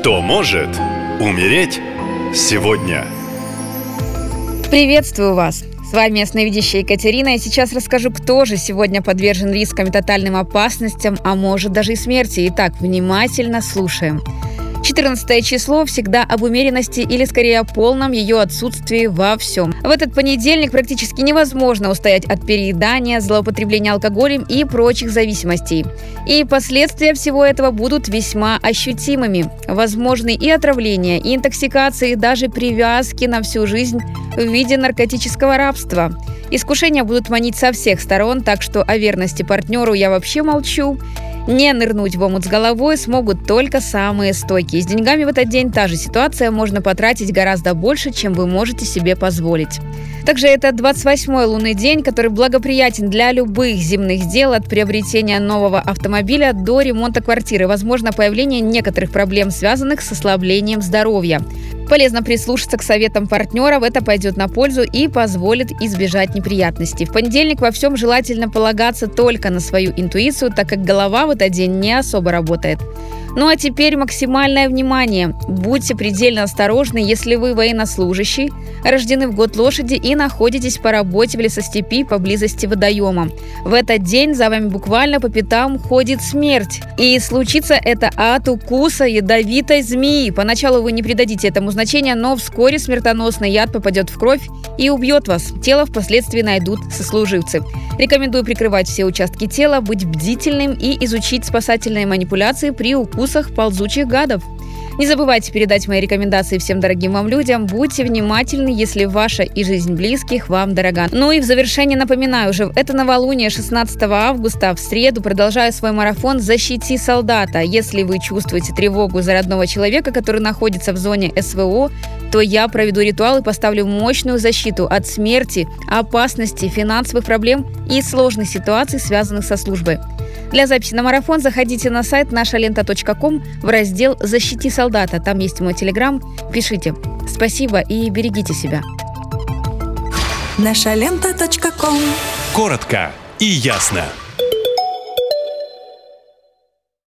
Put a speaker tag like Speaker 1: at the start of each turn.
Speaker 1: Кто может умереть сегодня?
Speaker 2: Приветствую вас! С вами ясновидящая Екатерина, и сейчас расскажу, кто же сегодня подвержен рискам и тотальным опасностям, а может даже и смерти. Итак, внимательно слушаем. 14 число всегда об умеренности или скорее о полном ее отсутствии во всем. В этот понедельник практически невозможно устоять от переедания, злоупотребления алкоголем и прочих зависимостей. И последствия всего этого будут весьма ощутимыми. Возможны и отравления, и интоксикации, и даже привязки на всю жизнь в виде наркотического рабства. Искушения будут манить со всех сторон, так что о верности партнеру я вообще молчу. Не нырнуть в омут с головой смогут только самые стойкие. С деньгами в этот день та же ситуация, можно потратить гораздо больше, чем вы можете себе позволить. Также это 28-й лунный день, который благоприятен для любых земных дел от приобретения нового автомобиля до ремонта квартиры. Возможно появление некоторых проблем, связанных с ослаблением здоровья. Полезно прислушаться к советам партнеров, это пойдет на пользу и позволит избежать неприятностей. В понедельник во всем желательно полагаться только на свою интуицию, так как голова в этот день не особо работает. Ну а теперь максимальное внимание. Будьте предельно осторожны, если вы военнослужащий, рождены в год лошади и находитесь по работе в лесостепи поблизости водоема. В этот день за вами буквально по пятам ходит смерть. И случится это от укуса ядовитой змеи. Поначалу вы не придадите этому значения, но вскоре смертоносный яд попадет в кровь и убьет вас. Тело впоследствии найдут сослуживцы. Рекомендую прикрывать все участки тела, быть бдительным и изучить спасательные манипуляции при укусах ползучих гадов. Не забывайте передать мои рекомендации всем дорогим вам людям. Будьте внимательны, если ваша и жизнь близких вам дорога. Ну и в завершение напоминаю уже, это новолуние 16 августа. В среду продолжаю свой марафон «Защити солдата». Если вы чувствуете тревогу за родного человека, который находится в зоне СВО, то я проведу ритуал и поставлю мощную защиту от смерти, опасности, финансовых проблем и сложных ситуаций, связанных со службой. Для записи на марафон заходите на сайт нашалента.ком в раздел «Защити солдата». Там есть мой телеграм. Пишите. Спасибо и берегите себя.
Speaker 3: Нашалента.ком
Speaker 1: Коротко и ясно.